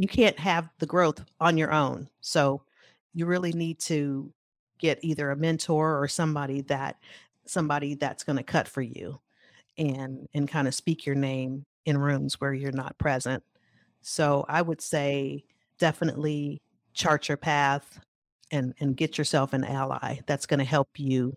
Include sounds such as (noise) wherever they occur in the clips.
you can't have the growth on your own. So you really need to get either a mentor or somebody that somebody that's going to cut for you and and kind of speak your name in rooms where you're not present. So I would say definitely chart your path and and get yourself an ally that's going to help you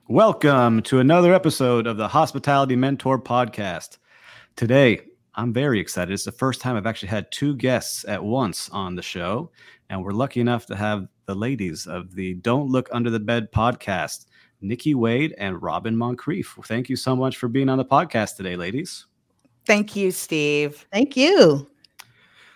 Welcome to another episode of the Hospitality Mentor Podcast. Today, I'm very excited. It's the first time I've actually had two guests at once on the show, and we're lucky enough to have the ladies of the Don't Look Under the Bed podcast, Nikki Wade and Robin Moncrieffe. Thank you so much for being on the podcast today, ladies. Thank you, Steve. Thank you.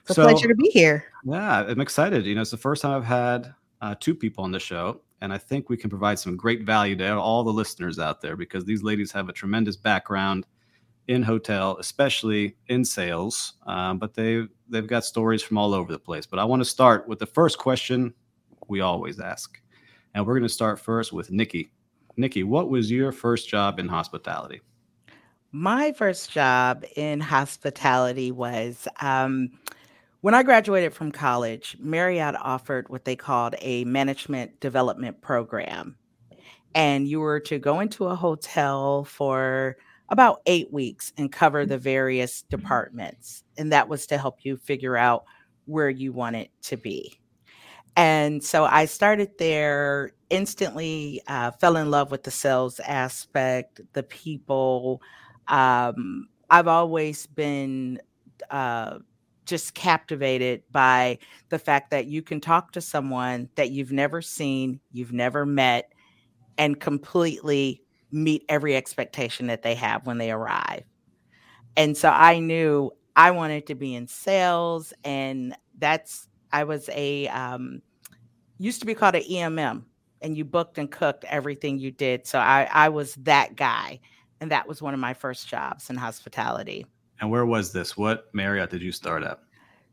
It's a so, pleasure to be here. Yeah, I'm excited. You know, it's the first time I've had uh, two people on the show, and I think we can provide some great value to all the listeners out there because these ladies have a tremendous background in hotel, especially in sales. Um, but they they've got stories from all over the place. But I want to start with the first question we always ask, and we're going to start first with Nikki. Nikki, what was your first job in hospitality? My first job in hospitality was um, when I graduated from college, Marriott offered what they called a management development program. And you were to go into a hotel for about eight weeks and cover the various departments. And that was to help you figure out where you wanted to be. And so I started there, instantly uh, fell in love with the sales aspect, the people. Um, I've always been uh, just captivated by the fact that you can talk to someone that you've never seen, you've never met, and completely meet every expectation that they have when they arrive. And so I knew I wanted to be in sales, and that's I was a um, used to be called an EMM, and you booked and cooked everything you did. So I I was that guy, and that was one of my first jobs in hospitality. And where was this? What Marriott did you start at?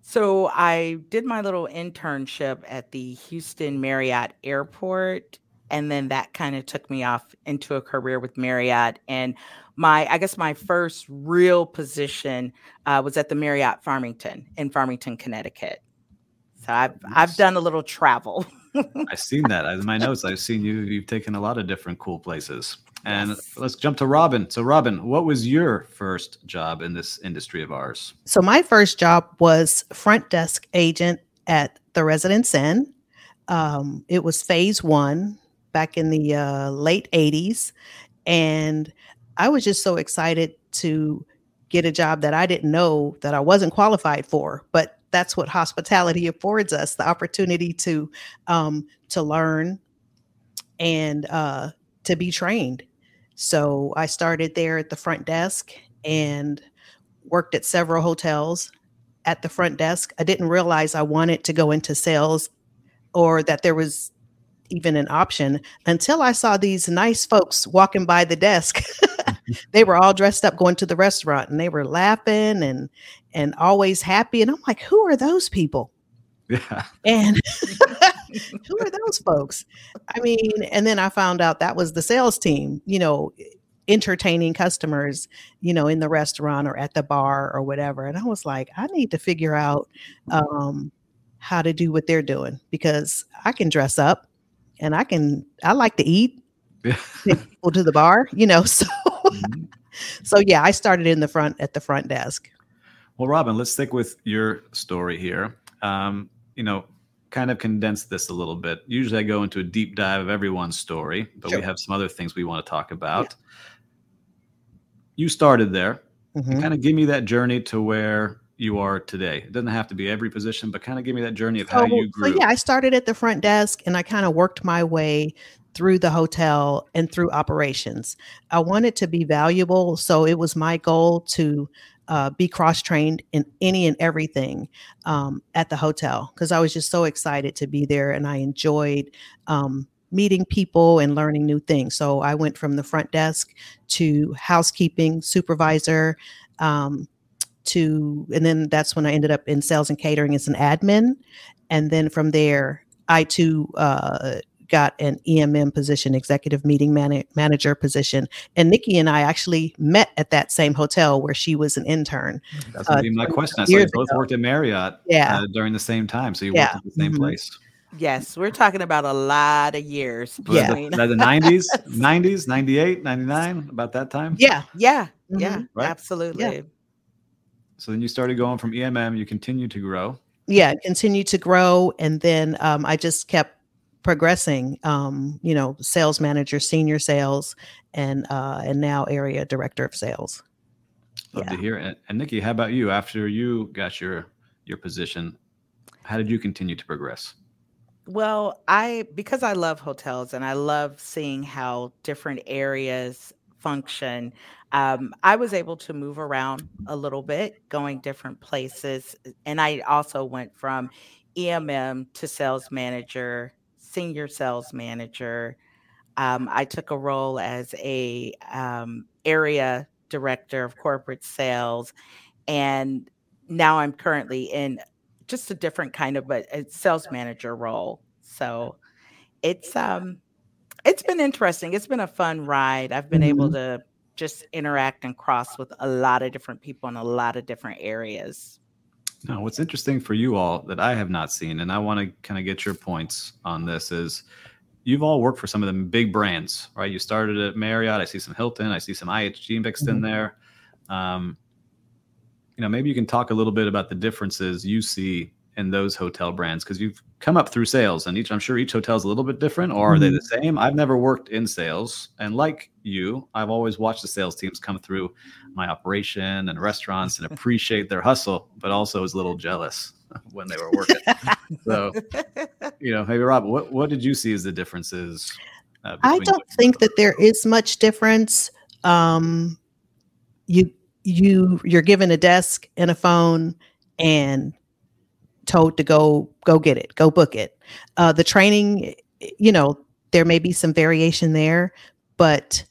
So I did my little internship at the Houston Marriott Airport. And then that kind of took me off into a career with Marriott. And my, I guess my first real position uh, was at the Marriott Farmington in Farmington, Connecticut. So I've, nice. I've done a little travel. (laughs) I've seen that in my notes. I've seen you, you've taken a lot of different cool places. And yes. let's jump to Robin. So, Robin, what was your first job in this industry of ours? So, my first job was front desk agent at the Residence Inn. Um, it was phase one back in the uh, late 80s. And I was just so excited to get a job that I didn't know that I wasn't qualified for. But that's what hospitality affords us the opportunity to um, to learn and uh, to be trained so I started there at the front desk and worked at several hotels at the front desk. I didn't realize I wanted to go into sales or that there was even an option until I saw these nice folks walking by the desk. (laughs) (laughs) they were all dressed up going to the restaurant and they were laughing and and always happy and I'm like, "Who are those people?" Yeah. And (laughs) (laughs) who are those folks? I mean, and then I found out that was the sales team, you know, entertaining customers, you know, in the restaurant or at the bar or whatever. And I was like, I need to figure out um, how to do what they're doing because I can dress up and I can, I like to eat. (laughs) people to the bar, you know, so. Mm-hmm. (laughs) So yeah, I started in the front at the front desk. Well, Robin, let's stick with your story here. Um, you know, kind of condense this a little bit. Usually I go into a deep dive of everyone's story, but sure. we have some other things we want to talk about. Yeah. You started there. Mm-hmm. Kind of give me that journey to where you are today. It doesn't have to be every position, but kind of give me that journey of how you grew. So yeah, I started at the front desk and I kind of worked my way through the hotel and through operations. I wanted to be valuable, so it was my goal to uh, be cross trained in any and everything um, at the hotel because I was just so excited to be there and I enjoyed um, meeting people and learning new things. So I went from the front desk to housekeeping supervisor. Um, to and then that's when I ended up in sales and catering as an admin, and then from there I too uh, got an EMM position, executive meeting man- manager position. And Nikki and I actually met at that same hotel where she was an intern. That's uh, my question. I saw you both ago. worked at Marriott yeah. Uh, during the same time. So you yeah. worked at the same mm-hmm. place. Yes, we're talking about a lot of years. Yeah. The, the 90s, 90s, 98, 99, about that time? Yeah, yeah, mm-hmm. yeah, right? absolutely. Yeah. So then you started going from EMM, you continued to grow. Yeah, continued to grow. And then um, I just kept progressing um, you know sales manager senior sales and uh, and now area director of sales. Love yeah. to hear it. And nikki how about you? After you got your your position how did you continue to progress? Well i because i love hotels and i love seeing how different areas function um, i was able to move around a little bit going different places and i also went from emm to sales manager senior sales manager. Um, I took a role as a um, area director of corporate sales, and now I'm currently in just a different kind of a, a sales manager role. So it's um it's been interesting. It's been a fun ride. I've been mm-hmm. able to just interact and cross with a lot of different people in a lot of different areas. Now, what's interesting for you all that I have not seen, and I want to kind of get your points on this, is you've all worked for some of the big brands, right? You started at Marriott. I see some Hilton. I see some IHG mixed mm-hmm. in there. Um, you know, maybe you can talk a little bit about the differences you see in those hotel brands because you've come up through sales and each i'm sure each hotel is a little bit different or are mm-hmm. they the same? I've never worked in sales and like you i've always watched the sales teams come through my operation and restaurants and appreciate their hustle but also was a little jealous (laughs) when they were working. So you know maybe rob what, what did you see as the differences uh, i don't think that there is much difference. Um you you you're given a desk and a phone and told to go go get it, go book it. Uh, the training, you know, there may be some variation there, but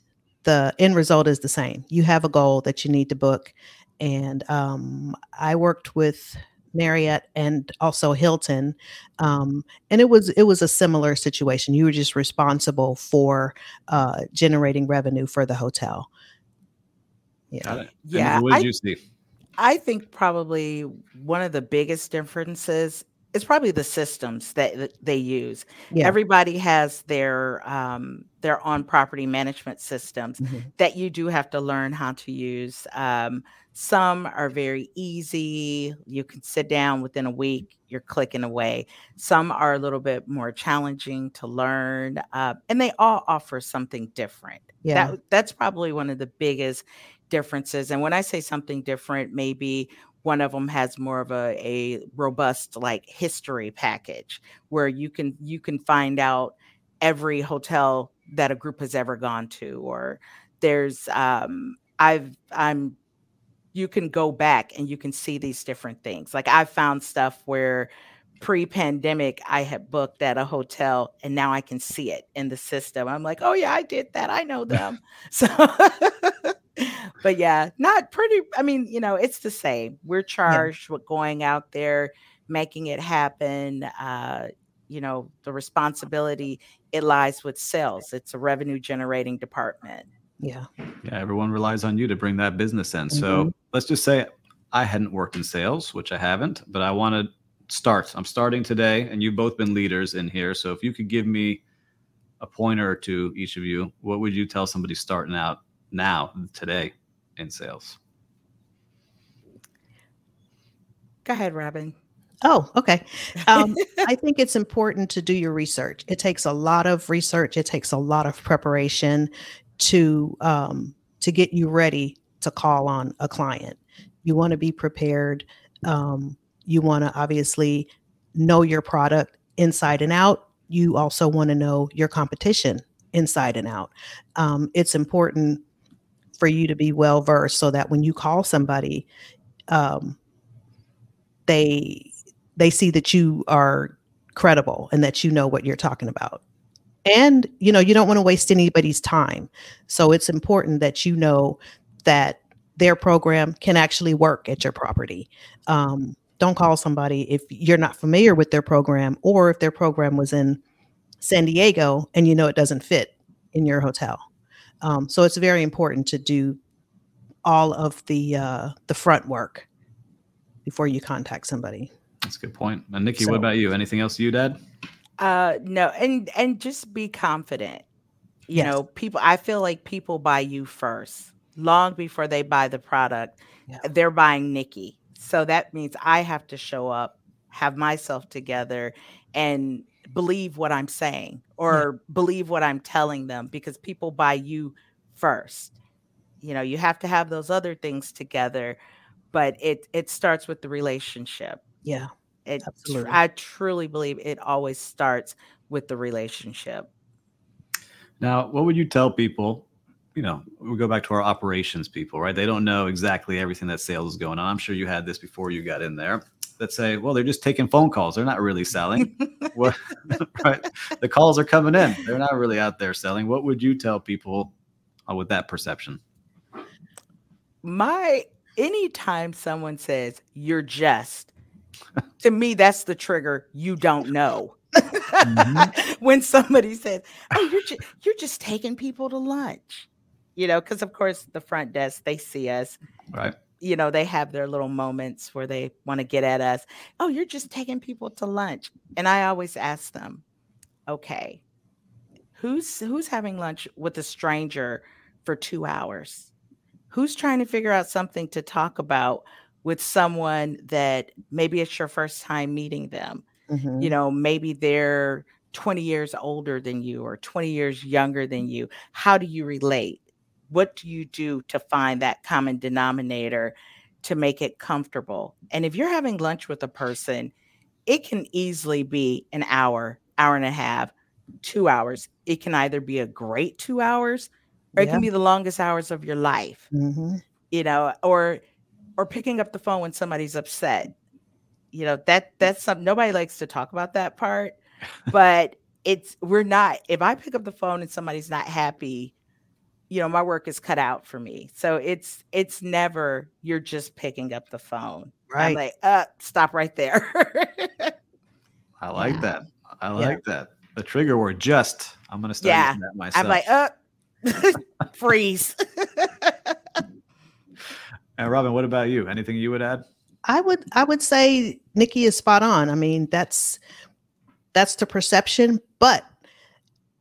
the end result is the same. You have a goal that you need to book, and um, I worked with Marriott and also Hilton, um, and it was it was a similar situation. You were just responsible for uh, generating revenue for the hotel. Yeah, yeah. what did I, you see? I think probably one of the biggest differences is probably the systems that, they use. Yeah. Everybody has their um, their on property management systems mm-hmm. that you do have to learn how to use. Um, some are very easy. You can sit down within a week, you're clicking away. Some are a little bit more challenging to learn, uh, and they all offer something different. Yeah, that, that's probably one of the biggest differences. And when I say something different, maybe one of them has more of a, a robust like history package where you can you can find out every hotel that a group has ever gone to or there's um i've i'm you can go back and you can see these different things. Like i've found stuff where pre-pandemic i had booked at a hotel and now i can see it in the system. I'm like oh yeah i did that. I know (laughs) them. (laughs) So (laughs) but yeah, not pretty. I mean, you know, it's the same. We're charged yeah. with going out there, making it happen. Uh, you know, the responsibility it lies with sales. It's a revenue generating department. Yeah. Yeah, everyone relies on you to bring that business in. Mm-hmm. So let's just say I hadn't worked in sales, which I haven't, but I want to start. I'm starting today, and you've both been leaders in here. So if you could give me a pointer to each of you, what would you tell somebody starting out now, today, in sales? Go ahead, Robin. Oh, okay. Um, (laughs) I think it's important to do your research. It takes a lot of research. It takes a lot of preparation to um, to get you ready to call on a client. You want to be prepared. Um, you want to obviously know your product inside and out. You also want to know your competition inside and out. Um, it's important for you to be well versed so that when you call somebody, um, they they see that you are credible and that you know what you're talking about. And you know, you don't want to waste anybody's time. So it's important that you know that their program can actually work at your property. Um, don't call somebody if you're not familiar with their program or if their program was in San Diego and you know it doesn't fit in your hotel. Um, so it's very important to do all of the uh, the front work before you contact somebody. That's a good point. And Nikki, so, what about you? Anything else you'd add? Uh, no, and and just be confident. You yes. know, people. I feel like people buy you first, long before they buy the product. Yeah. They're buying Nikki, so that means I have to show up, have myself together, and believe what I'm saying or yeah. believe what I'm telling them because people buy you first. You know, you have to have those other things together, but it it starts with the relationship. Yeah. It absolutely. I truly believe it always starts with the relationship. Now, what would you tell people? You know, we go back to our operations people, right? They don't know exactly everything that sales is going on. I'm sure you had this before you got in there that say, well, they're just taking phone calls. They're not really selling. (laughs) what, (laughs) right? The calls are coming in. They're not really out there selling. What would you tell people uh, with that perception? My anytime someone says you're just, to me, that's the trigger. You don't know. mm-hmm. (laughs) when somebody says, "Oh, you're just, you're just taking people to lunch," you know, because of course the front desk they see us, right? You know, they have their little moments where they want to get at us. Oh, you're just taking people to lunch. And I always ask them, okay, who's who's having lunch with a stranger for two hours? Who's trying to figure out something to talk about with someone that maybe it's your first time meeting them? Mm-hmm. You know, maybe they're 20 years older than you or 20 years younger than you. How do you relate? What do you do to find that common denominator to make it comfortable? And if you're having lunch with a person, it can easily be an hour, hour and a half, two hours. It can either be a great two hours or yeah. it can be the longest hours of your life. Mm-hmm. You know, or or picking up the phone when somebody's upset. You know, that that's something nobody likes to talk about that part, (laughs) but it's we're not if I pick up the phone and somebody's not happy, you know my work is cut out for me. So it's it's never you're just picking up the phone. Right. I'm like uh stop right there. (laughs) I like yeah. that. I like yeah. that. The trigger word just i'm gonna start yeah. that myself i'm like uh (laughs) freeze. (laughs) And robin what about you? Anything you would add? I would i would say nikki is spot on. I mean that's that's the perception but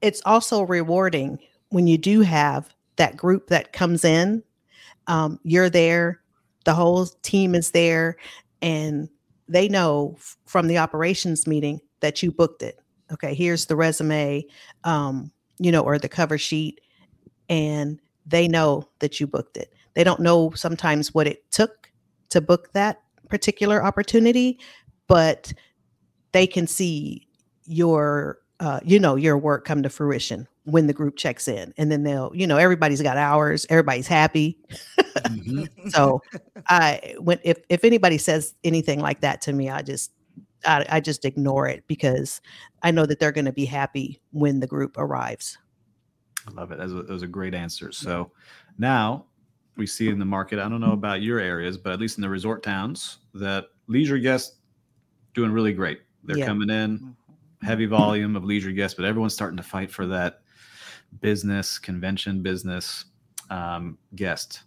it's also rewarding when you do have that group that comes in, um, you're there, the whole team is there, and they know from the operations meeting that you booked it. Okay, here's the resume, um, you know, or the cover sheet, and they know that you booked it. They don't know sometimes what it took to book that particular opportunity, but they can see your, uh, you know, your work come to fruition when the group checks in and then they'll you know everybody's got hours everybody's happy. Mm-hmm. (laughs) so i when if, if anybody says anything like that to me i just I, I just ignore it because i know that they're going to be happy when the group arrives. I love it. That was, a, that was a great answer. So now we see in the market i don't know about your areas but at least in the resort towns that leisure guests doing really great. They're yeah. coming in heavy volume of leisure guests, but everyone's starting to fight for that business convention business um, guest.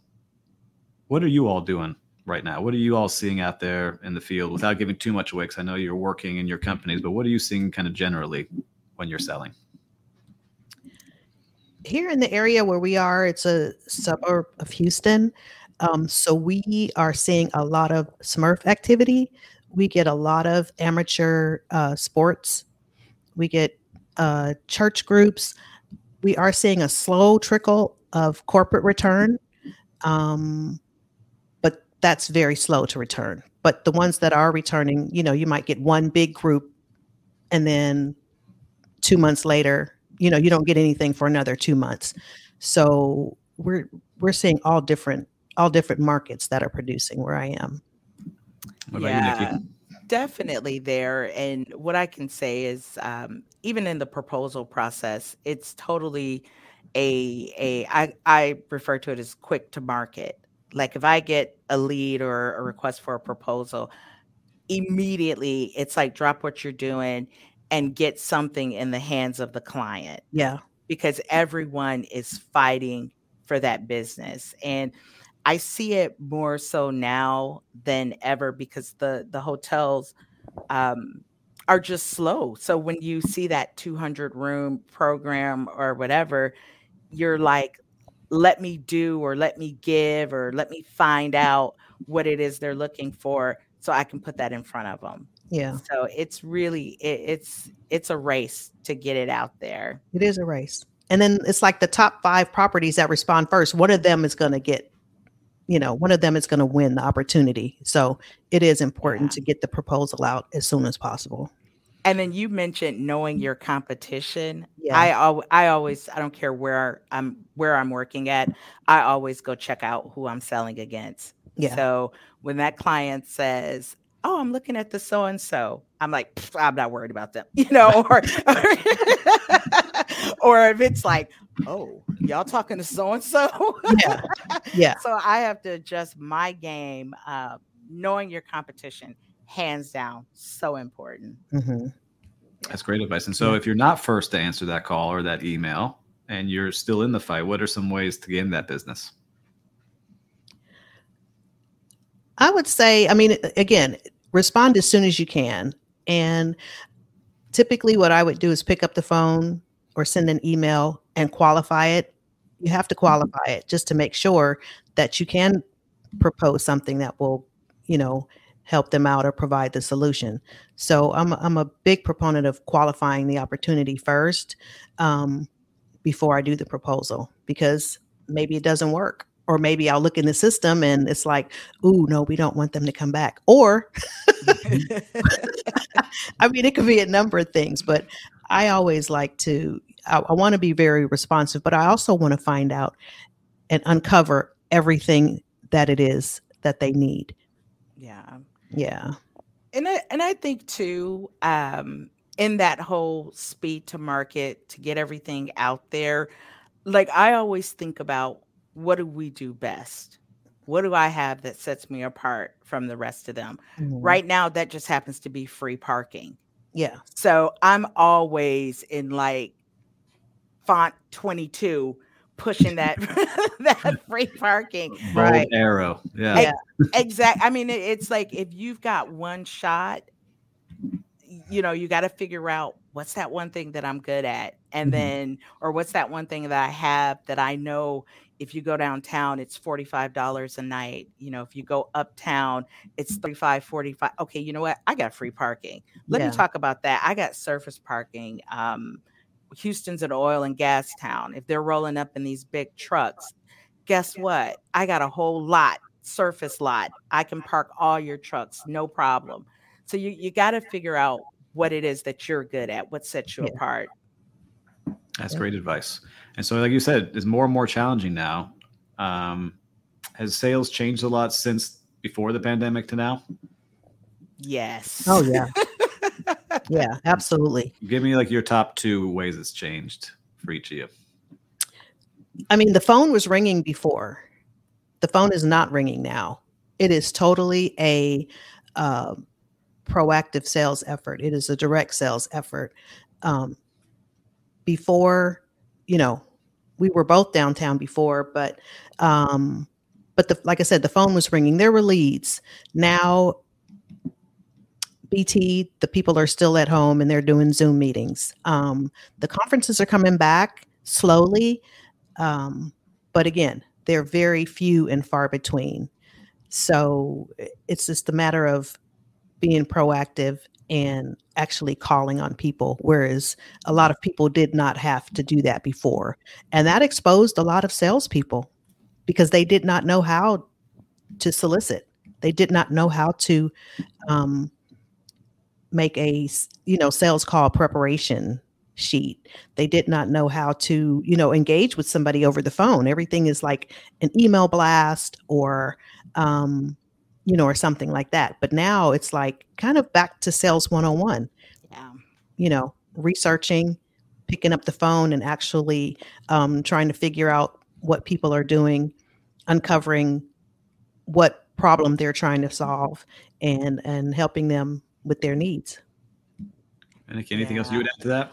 What are you all doing right now? What are you all seeing out there in the field without giving too much away? Because I know you're working in your companies, but what are you seeing kind of generally when you're selling? Here in the area where we are, it's a suburb of Houston. Um, so we are seeing a lot of SMERF activity. We get a lot of amateur uh, sports. We get uh, church groups. We are seeing a slow trickle of corporate return, um, but that's very slow to return. But the ones that are returning, you know, you might get one big group, and then two months later, you know, you don't get anything for another two months. So we're we're seeing all different all different markets that are producing where I am. yeah, definitely there. And what I can say is, um, even in the proposal process, it's totally a a I I refer to it as quick to market. Like if I get a lead or a request for a proposal, immediately it's like drop what you're doing and get something in the hands of the client. Yeah. Because everyone is fighting for that business. And I see it more so now than ever because the the hotels um, are just slow. So when you see that 200 room program or whatever, you're like, let me do or let me give or let me find out what it is they're looking for so I can put that in front of them. Yeah. So it's really it, it's it's a race to get it out there. It is a race. And then it's like the top 5 properties that respond first, one of them is going to get you know, one of them is going to win the opportunity. So it is important yeah. to get the proposal out as soon as possible. And then you mentioned knowing your competition. Yeah. I al- I always I don't care where I'm where I'm working at. I always go check out who I'm selling against. Yeah. So when that client says, "Oh, I'm looking at the so and so," I'm like, "I'm not worried about them," (laughs) you know, or or, (laughs) or if it's like, "Oh, y'all talking to so and so," yeah, yeah. (laughs) So I have to adjust my game. Uh, knowing your competition hands down so important mm-hmm. that's great advice and so yeah. if you're not first to answer that call or that email and you're still in the fight what are some ways to gain that business i would say i mean again respond as soon as you can and typically what i would do is pick up the phone or send an email and qualify it you have to qualify it just to make sure that you can propose something that will you know help them out or provide the solution. So I'm I'm a big proponent of qualifying the opportunity first um, before I do the proposal because maybe it doesn't work. Or maybe I'll look in the system and it's like, ooh, no, we don't want them to come back. Or, (laughs) I mean, it could be a number of things, but I always like to, I, I want to be very responsive, but I also want to find out and uncover everything that it is that they need. Yeah. Yeah. And I, and I think too, um, in that whole speed to market to get everything out there, like I always think about what do we do best? What do I have that sets me apart from the rest of them? Mm-hmm. Right now, that just happens to be free parking. Yeah. So I'm always in like font 22 pushing that (laughs) that (laughs) free parking. Bold right. arrow. Yeah. yeah. Exactly. I mean, it, it's like if you've got one shot, you know, you got to figure out what's that one thing that I'm good at, and mm-hmm. then, or what's that one thing that I have that I know if you go downtown, it's $45 a night. You know, if you go uptown, it's 35, 45. Okay, you know what? I got free parking. Let yeah. me talk about that. I got surface parking. Um, Houston's an oil and gas town. If they're rolling up in these big trucks, guess what? I got a whole lot, surface lot. I can park all your trucks, no problem. So you, you got to figure out what it is that you're good at, what sets you yeah. apart. That's great advice. And so, like you said, it's more and more challenging now. Um, has sales changed a lot since before the pandemic to now? Yes. Oh, yeah. (laughs) yeah, absolutely. Give me like your top two ways it's changed for each of you. I mean, the phone was ringing before. The phone is not ringing now. It is totally a uh, proactive sales effort. It is a direct sales effort. Um, before, you know, we were both downtown before, but um, but the, like I said, the phone was ringing. There were leads. Now, BT, the people are still at home and they're doing Zoom meetings. Um, the conferences are coming back slowly, um, but again, they're very few and far between. So it's just a matter of being proactive and actually calling on people, whereas a lot of people did not have to do that before. And that exposed a lot of salespeople because they did not know how to solicit. They did not know how to um, make a you know sales call preparation sheet. They did not know how to you know engage with somebody over the phone. Everything is like an email blast or um, you know or something like that. But now it's like kind of back to sales 101. Yeah. You know, researching, picking up the phone and actually um, trying to figure out what people are doing, uncovering what problem they're trying to solve, and and helping them with their needs. And anything yeah. else you would add to that?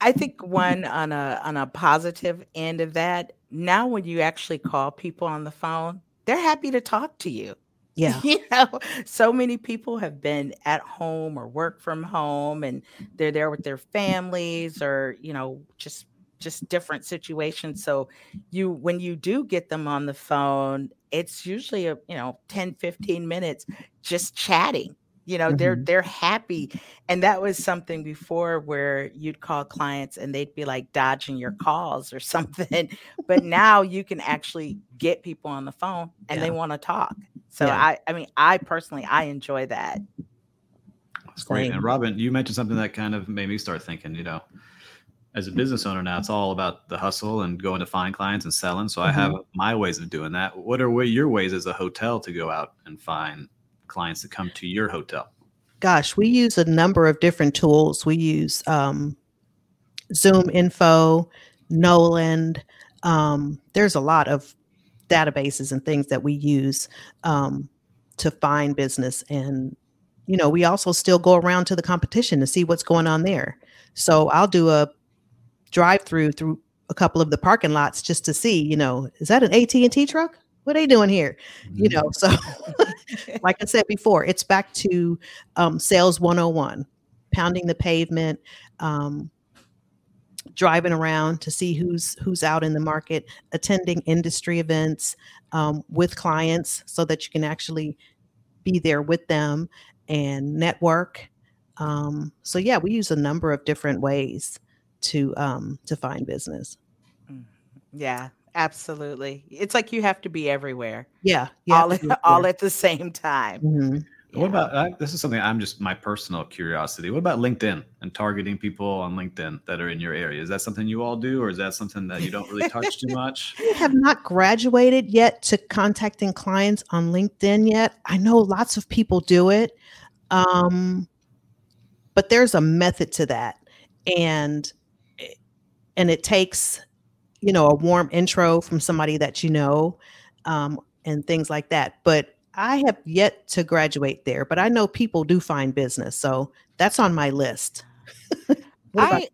I think one on a on a positive end of that. Now, when you actually call people on the phone, they're happy to talk to you. (laughs) Yeah. You know, so many people have been at home or work from home and they're there with their families or, you know, just just different situations. So you when you do get them on the phone, it's usually a, you know, 10, 15 minutes just chatting. You know, mm-hmm. they're they're happy. And that was something before where you'd call clients and they'd be like dodging your calls or (laughs) something. but now you can actually get people on the phone and yeah. they want to talk. So yeah. I I mean, I personally I enjoy that. That's great. And Robin, you mentioned something that kind of made me start thinking, you know, as a business owner now, it's all about the hustle and going to find clients and selling. So mm-hmm. I have my ways of doing that. What are your ways as a hotel to go out and find clients to come to your hotel? Gosh, we use a number of different tools. We use um, Zoom Info, Knowland. Um, there's a lot of databases and things that we use um, to find business. And, you know, we also still go around to the competition to see what's going on there. So I'll do a drive through through a couple of the parking lots just to see, you know, is that an AT&T truck? What are they doing here? You know, so (laughs) like I said before, it's back to um, sales 101, pounding the pavement, um, driving around to see who's who's out in the market, attending industry events um, with clients so that you can actually be there with them and network. Um, so yeah, we use a number of different ways to um to find business. Mm, yeah, absolutely. It's like you have to be everywhere. Yeah, all at, (laughs) all at the same time. Mm-hmm. Yeah. What about uh, this? Is something I'm just my personal curiosity. What about LinkedIn and targeting people on LinkedIn that are in your area? Is that something you all do, or is that something that you don't really (laughs) touch too much? I have not graduated yet to contacting clients on LinkedIn yet. I know lots of people do it, um, but there's a method to that, and and it takes you know a warm intro from somebody that you know um, and things like that but i have yet to graduate there but i know people do find business so that's on my list (laughs) i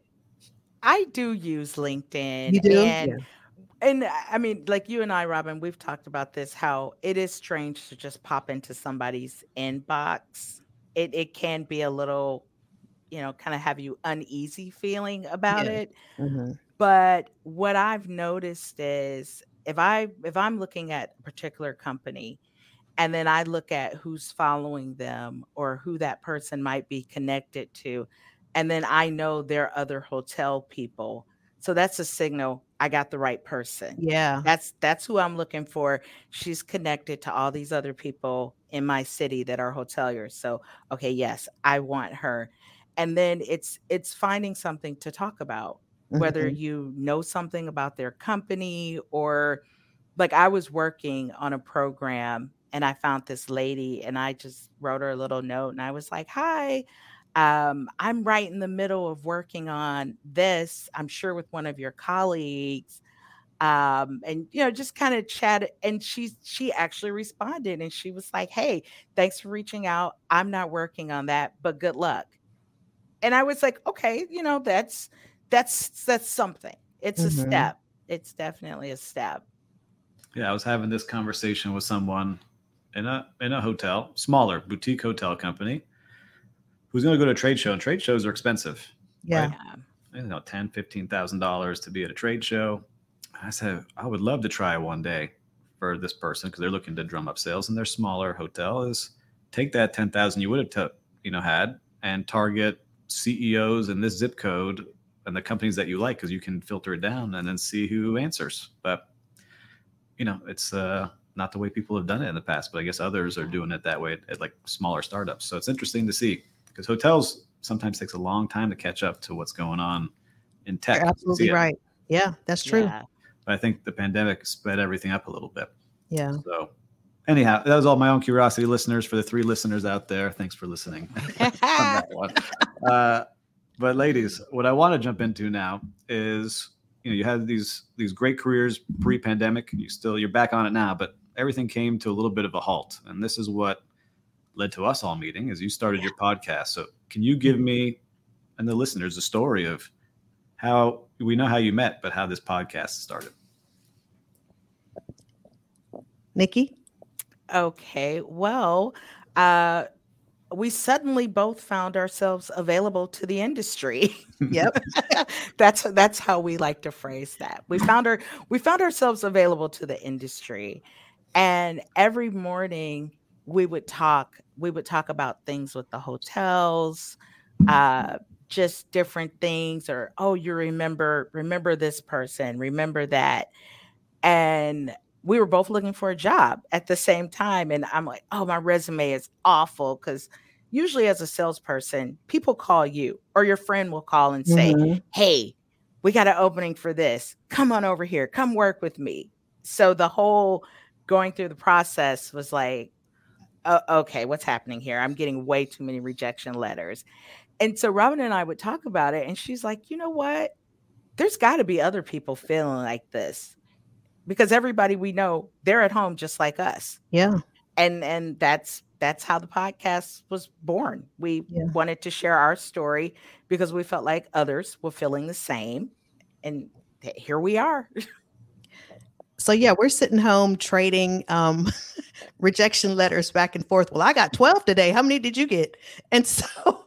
i do use linkedin you do? and yeah. and i mean like you and i robin we've talked about this how it is strange to just pop into somebody's inbox it, it can be a little you know, kind of have you uneasy feeling about yeah. it. Mm-hmm. But what I've noticed is if I if I'm looking at a particular company and then I look at who's following them or who that person might be connected to, and then I know there are other hotel people. So that's a signal I got the right person. Yeah. That's that's who I'm looking for. She's connected to all these other people in my city that are hoteliers. So, okay, yes, I want her and then it's it's finding something to talk about whether mm-hmm. you know something about their company or like I was working on a program and I found this lady and I just wrote her a little note and I was like, "Hi, um, I'm right in the middle of working on this. I'm sure with one of your colleagues. um, and you know just kind of chat and she she actually responded and she was like hey thanks for reaching out i'm not working on that but good luck and i was like okay you know that's that's that's something it's mm-hmm. a step it's definitely a step yeah i was having this conversation with someone in a in a hotel smaller boutique hotel company who's going to go to a trade show and trade shows are expensive yeah right? you know, ten, fifteen thousand dollars to be at a trade show. I said, I would love to try one day for this person because they're looking to drum up sales and their smaller hotel is take that 10,000 you would have, t- you know, had and target CEOs in this zip code and the companies that you like because you can filter it down and then see who answers. But, you know, it's uh, not the way people have done it in the past, but I guess others are doing it that way at, at like smaller startups. So it's interesting to see because hotels sometimes takes a long time to catch up to what's going on in tech. You're absolutely right. Yeah, that's true. Yeah. But I think the pandemic sped everything up a little bit. Yeah. So anyhow, that was all my own curiosity, listeners. For the three listeners out there, thanks for listening (laughs) on that one. Uh, (laughs) but ladies, what I want to jump into now is you know you had these these great careers pre-pandemic. You still you're back on it now, but everything came to a little bit of a halt, and this is what led to us all meeting. Is you started your podcast. So can you give me and the listeners a story of how we know how you met, but how this podcast started. Nikki? Okay. Well, uh, we suddenly both found ourselves available to the industry. (laughs) Yep. (laughs) that's that's how we like to phrase that. We found our we found ourselves available to the industry. And every morning we would talk, we would talk about things with the hotels, uh, just different things or oh you remember remember this person remember that and we were both looking for a job at the same time and i'm like oh my resume is awful because usually as a salesperson people call you or your friend will call and say mm-hmm. hey we got an opening for this. Come on over here. Come work with me. So the whole going through the process was like uh, okay what's happening here? I'm getting way too many rejection letters. And so Robin and I would talk about it, and she's like, you know what? There's got to be other people feeling like this because everybody we know they're at home just like us. Yeah. And and that's that's how the podcast was born. We yeah. wanted to share our story because we felt like others were feeling the same. And here we are. (laughs) so yeah, we're sitting home trading um, (laughs) rejection letters back and forth. Well, I got 12 today. How many did you get? (laughs) And so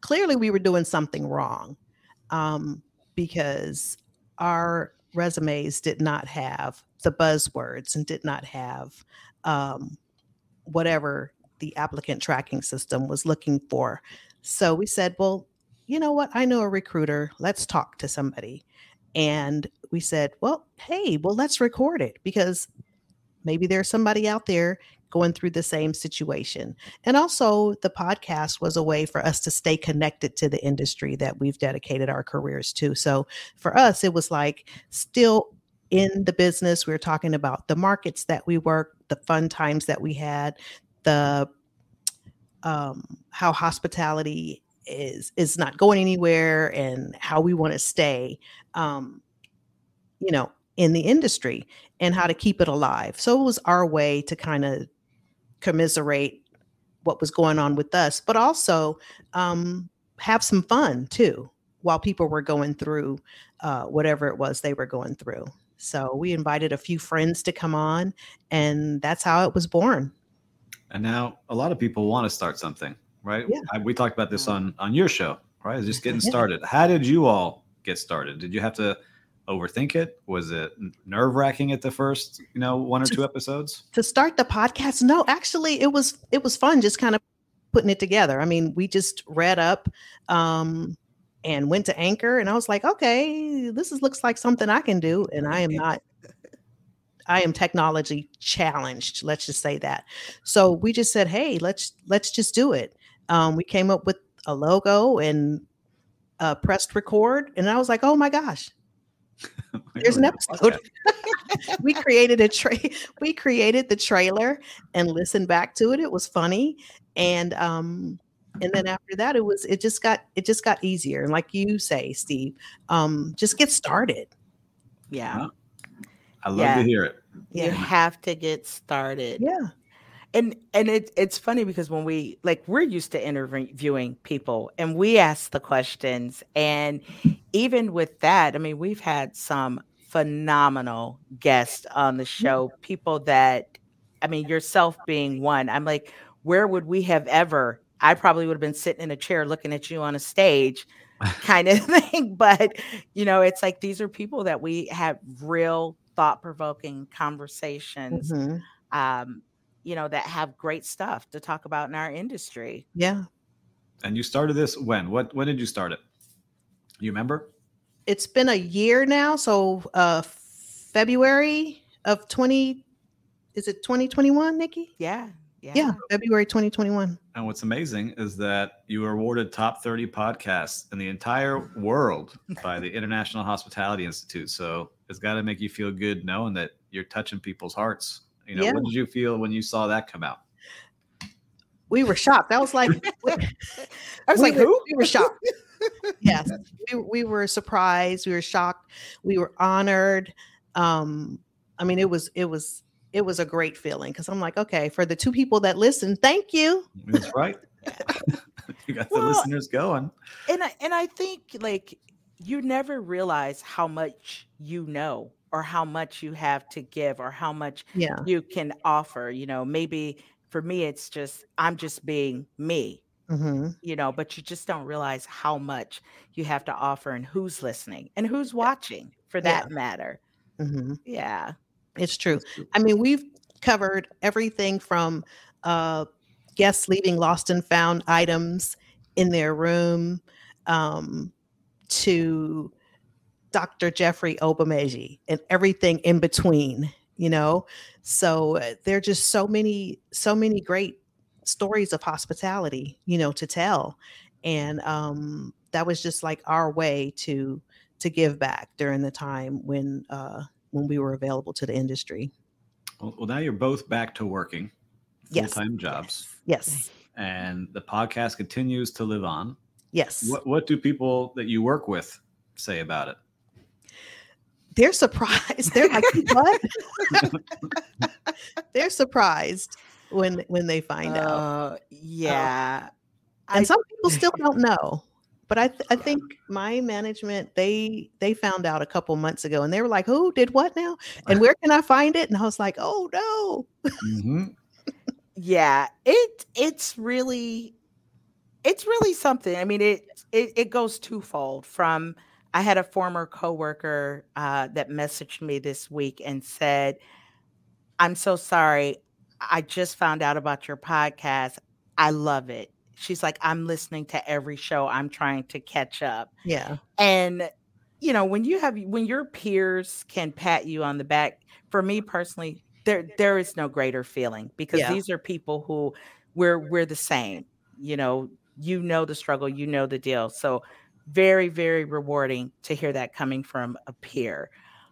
clearly we were doing something wrong um, because our resumes did not have the buzzwords and did not have um, whatever the applicant tracking system was looking for. So we said, well, you know what? I know a recruiter. Let's talk to somebody. And we said, well, hey, well, let's record it because maybe there's somebody out there going through the same situation. And also, the podcast was a way for us to stay connected to the industry that we've dedicated our careers to. So for us, it was like still in the business. We were talking about the markets that we work, the fun times that we had, the um, how hospitality is is not going anywhere, and how we want to stay. Um, you know, in the industry and how to keep it alive. So it was our way to kind of commiserate what was going on with us, but also um, have some fun too while people were going through uh, whatever it was they were going through. So we invited a few friends to come on, and that's how it was born. And now a lot of people want to start something, right? Yeah. I, we talked about this on on your show, right? Just getting (laughs) started. How did you all get started? Did you have to overthink it? Was it nerve wracking at the first, you know, one or two episodes? To start the podcast, no, actually, it was it was fun just kind of putting it together. I mean, we just read up um, and went to Anchor, and I was like, okay, this is, looks like something I can do, and I am not. (laughs) I am technology challenged. Let's just say that. So we just said, "Hey, let's let's just do it." Um, we came up with a logo and uh, pressed record, and I was like, "Oh my gosh, (laughs) there's an episode. (laughs) we created a tra- we created the trailer and listened back to it. It was funny. And um and then after that it was it just got it just got easier. And like you say, Steve, um, just get started. Yeah. I love yeah. to hear it. You yeah. have to get started. Yeah. And and it, it's funny because when we like we're used to interviewing people and we ask the questions and even with that, I mean, we've had some phenomenal guests on the show, people that I mean, yourself being one. I'm like, where would we have ever? I probably would have been sitting in a chair looking at you on a stage (laughs) kind of thing. (laughs) But, you know, it's like these are people that we have real thought provoking conversations, mm-hmm. um, you know, that have great stuff to talk about in our industry. Yeah. And you started this when? What when did you start it? You remember? It's been a year now. So uh February of 20 is it 2021, Nikki? Yeah. Yeah. yeah, February 2021. And what's amazing is that you were awarded top 30 podcasts in the entire world by the International Hospitality Institute. So it's got to make you feel good knowing that you're touching people's hearts. You know, yeah. what did you feel when you saw that come out? We were shocked. (laughs) I was like, I was like, were, who? We were shocked. (laughs) yes, we, we were surprised. We were shocked. We were honored. Um, I mean, it was it was it was a great feeling because I'm like, okay, for the two people that listen, thank you. That's right. (laughs) you got well, the listeners going. And I, and I think like you never realize how much you know or how much you have to give or how much yeah. you can offer. You know, maybe for me, it's just I'm just being me. Mm-hmm. You know, but you just don't realize how much you have to offer and who's listening and who's watching for that yeah. matter. Mm-hmm. Yeah. It's true. I mean, we've covered everything from uh, guests leaving lost and found items in their room um, to Dr. Jeffrey Obameji and everything in between, you know? So uh, there are just so many, so many great stories of hospitality, you know, to tell. And um, that was just like our way to to give back during the time when uh, when we were available to the industry. Well, well now you're both back to working full time yes. jobs. Yes. And the podcast continues to live on. Yes. What What do people that you work with say about it? They're surprised. They're like, "What?" (laughs) They're surprised when when they find uh, out. Yeah. Um, and I, some people still don't know but I, th- I think my management they they found out a couple months ago and they were like who did what now and (laughs) where can i find it and i was like oh no mm-hmm. (laughs) yeah it it's really it's really something i mean it it, it goes twofold from i had a former coworker uh, that messaged me this week and said i'm so sorry. I just found out about your podcast. I love it. She's like i'm listening to every show. I'm trying to catch up. Yeah. And you know when you have when your peers can pat you on the back for me personally there there is no greater feeling because yeah. these are people who we're we're the same you know you know the struggle you know the deal. So very very rewarding to hear that coming from a peer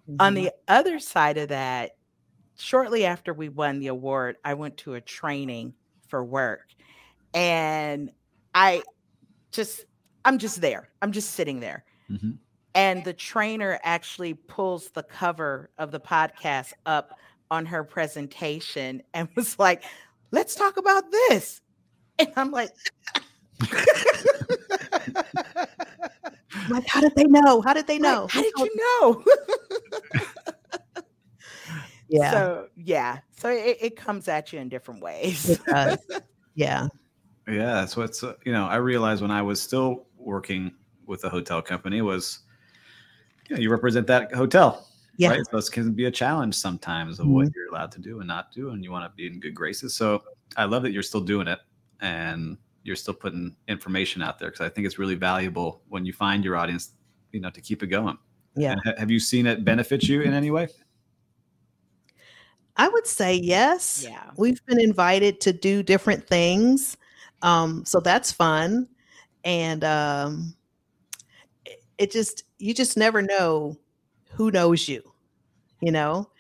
mm-hmm. on the other side of that shortly after we won the award i went to a training for work and I just I'm just there. I'm just sitting there. Mm-hmm. And the trainer actually pulls the cover of the podcast up on her presentation and (laughs) was like, "Let's talk about this." And I'm like (laughs) (laughs) like, how did they know? How did they know? Like, how did you know? (laughs) yeah. So yeah. So it, it, comes at you in different ways. (laughs) yeah. Yeah, that's what's uh, you know I realized when I was still working with a hotel company was you, know, you represent that hotel. Yeah. Right. So it can be a challenge sometimes of mm-hmm. what you're allowed to do and not do, and you want to be in good graces. So I love that you're still doing it and you're still putting information out there because I think it's really valuable when you find your audience, you know, to keep it going. Yeah. Ha- have you seen it benefit you in any way? I would say yes. Yeah. We've been invited to do different things um, so that's fun. And um, it, it just, you just never know who knows you, you know?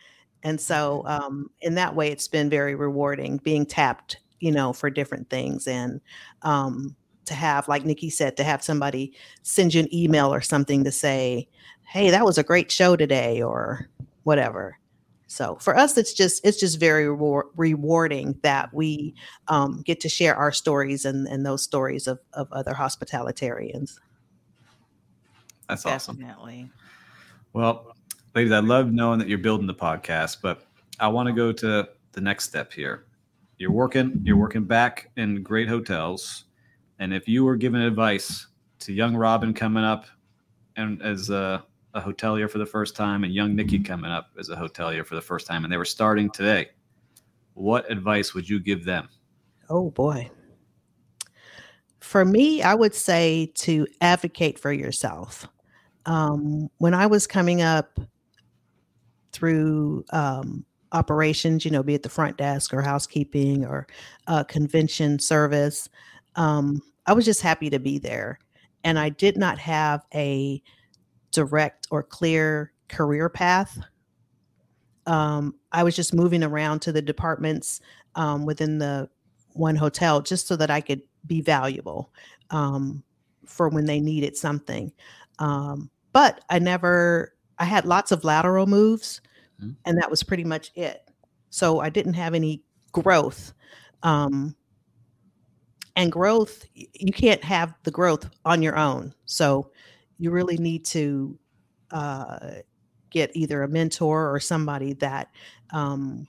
And so um, in that way, it's been very rewarding being tapped, you know, for different things. And um, to have, like Nikki said, to have somebody send you an email or something to say, hey, that was a great show today or whatever. So for us, it's just it's just very rewarding that we um, get to share our stories and, and those stories of, of other hospitalitarians. That's awesome. Definitely. Well, ladies, I love knowing that you're building the podcast, but I want to go to the next step here. You're working, you're working back in great hotels, and if you were giving advice to young Robin coming up and as a, a hotelier for the first time, and young Nikki coming up as a hotelier for the first time, and they were starting today, what advice would you give them? Oh boy. For me, I would say to advocate for yourself. Um, when I was coming up through um, operations, you know, be it the front desk or housekeeping or uh, convention service, um, I was just happy to be there. And I did not have a direct or clear career path. Um, I was just moving around to the departments um, within the one hotel just so that I could be valuable um, for when they needed something. Um, but I never, I had lots of lateral moves, mm-hmm. and that was pretty much it. So I didn't have any growth. Um, and growth, you can't have the growth on your own. So you really need to uh, get either a mentor or somebody that um,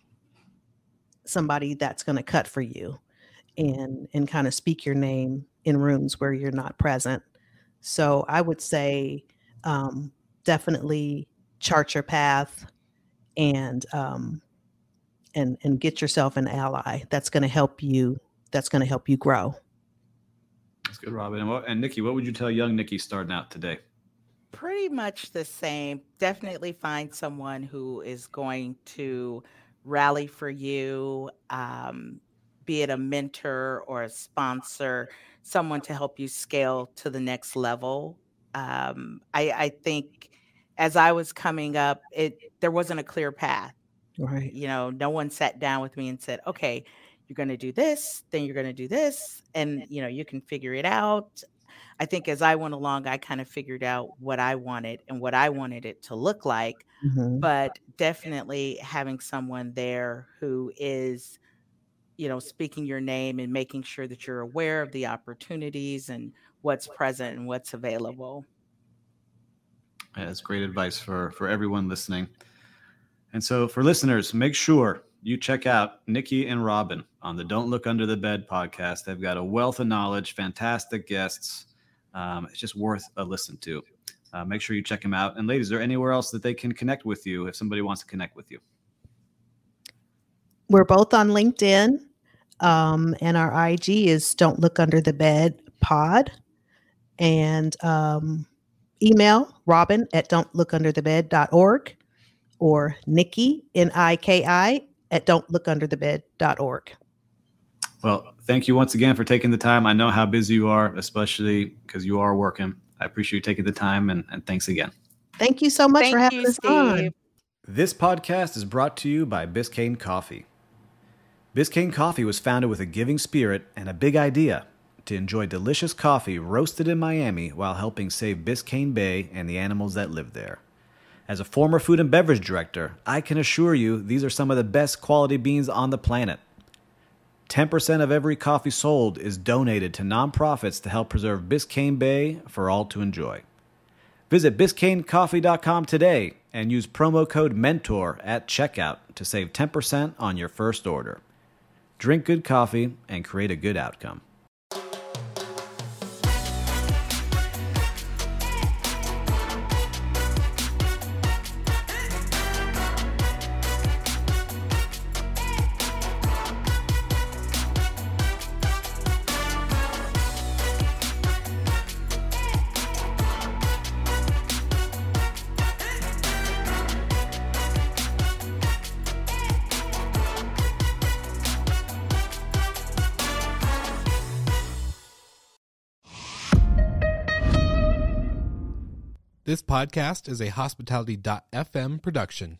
somebody that's going to cut for you and and kind of speak your name in rooms where you're not present. So I would say um, definitely chart your path and um, and and get yourself an ally that's going to help you that's going to help you grow. That's good, Robin. And, what, and Nikki, what would you tell young Nikki starting out today? Pretty much the same. Definitely find someone who is going to rally for you, um, be it a mentor or a sponsor, someone to help you scale to the next level. Um, I, I think as I was coming up, it there wasn't a clear path. Right. You know, no one sat down with me and said, "Okay, you're going to do this, then you're going to do this, and you know, you can figure it out." I think as I went along, I kind of figured out what I wanted and what I wanted it to look like. Mm-hmm. But definitely having someone there who is, you know, speaking your name and making sure that you're aware of the opportunities and what's present and what's available. That's great advice for for everyone listening. And so for listeners, make sure you check out Nikki and Robin on the Don't Look Under the Bed podcast. They've got a wealth of knowledge, fantastic guests. Um, it's just worth a listen to. Uh, make sure you check them out. And ladies, is there anywhere else that they can connect with you if somebody wants to connect with you? We're both on LinkedIn, um, and our IG is Don't Look Under the Bed Pod, and um, email Robin at Don't Look Under the Bed.org or Nikki N I K I at Don't Look Under the Bed.org. Well, thank you once again for taking the time. I know how busy you are, especially because you are working. I appreciate you taking the time and, and thanks again. Thank you so much thank for having you, us Steve. on. This podcast is brought to you by Biscayne Coffee. Biscayne Coffee was founded with a giving spirit and a big idea to enjoy delicious coffee roasted in Miami while helping save Biscayne Bay and the animals that live there. As a former food and beverage director, I can assure you these are some of the best quality beans on the planet. 10% of every coffee sold is donated to nonprofits to help preserve Biscayne Bay for all to enjoy. Visit BiscayneCoffee.com today and use promo code MENTOR at checkout to save 10% on your first order. Drink good coffee and create a good outcome. Podcast is a hospitality.fm production.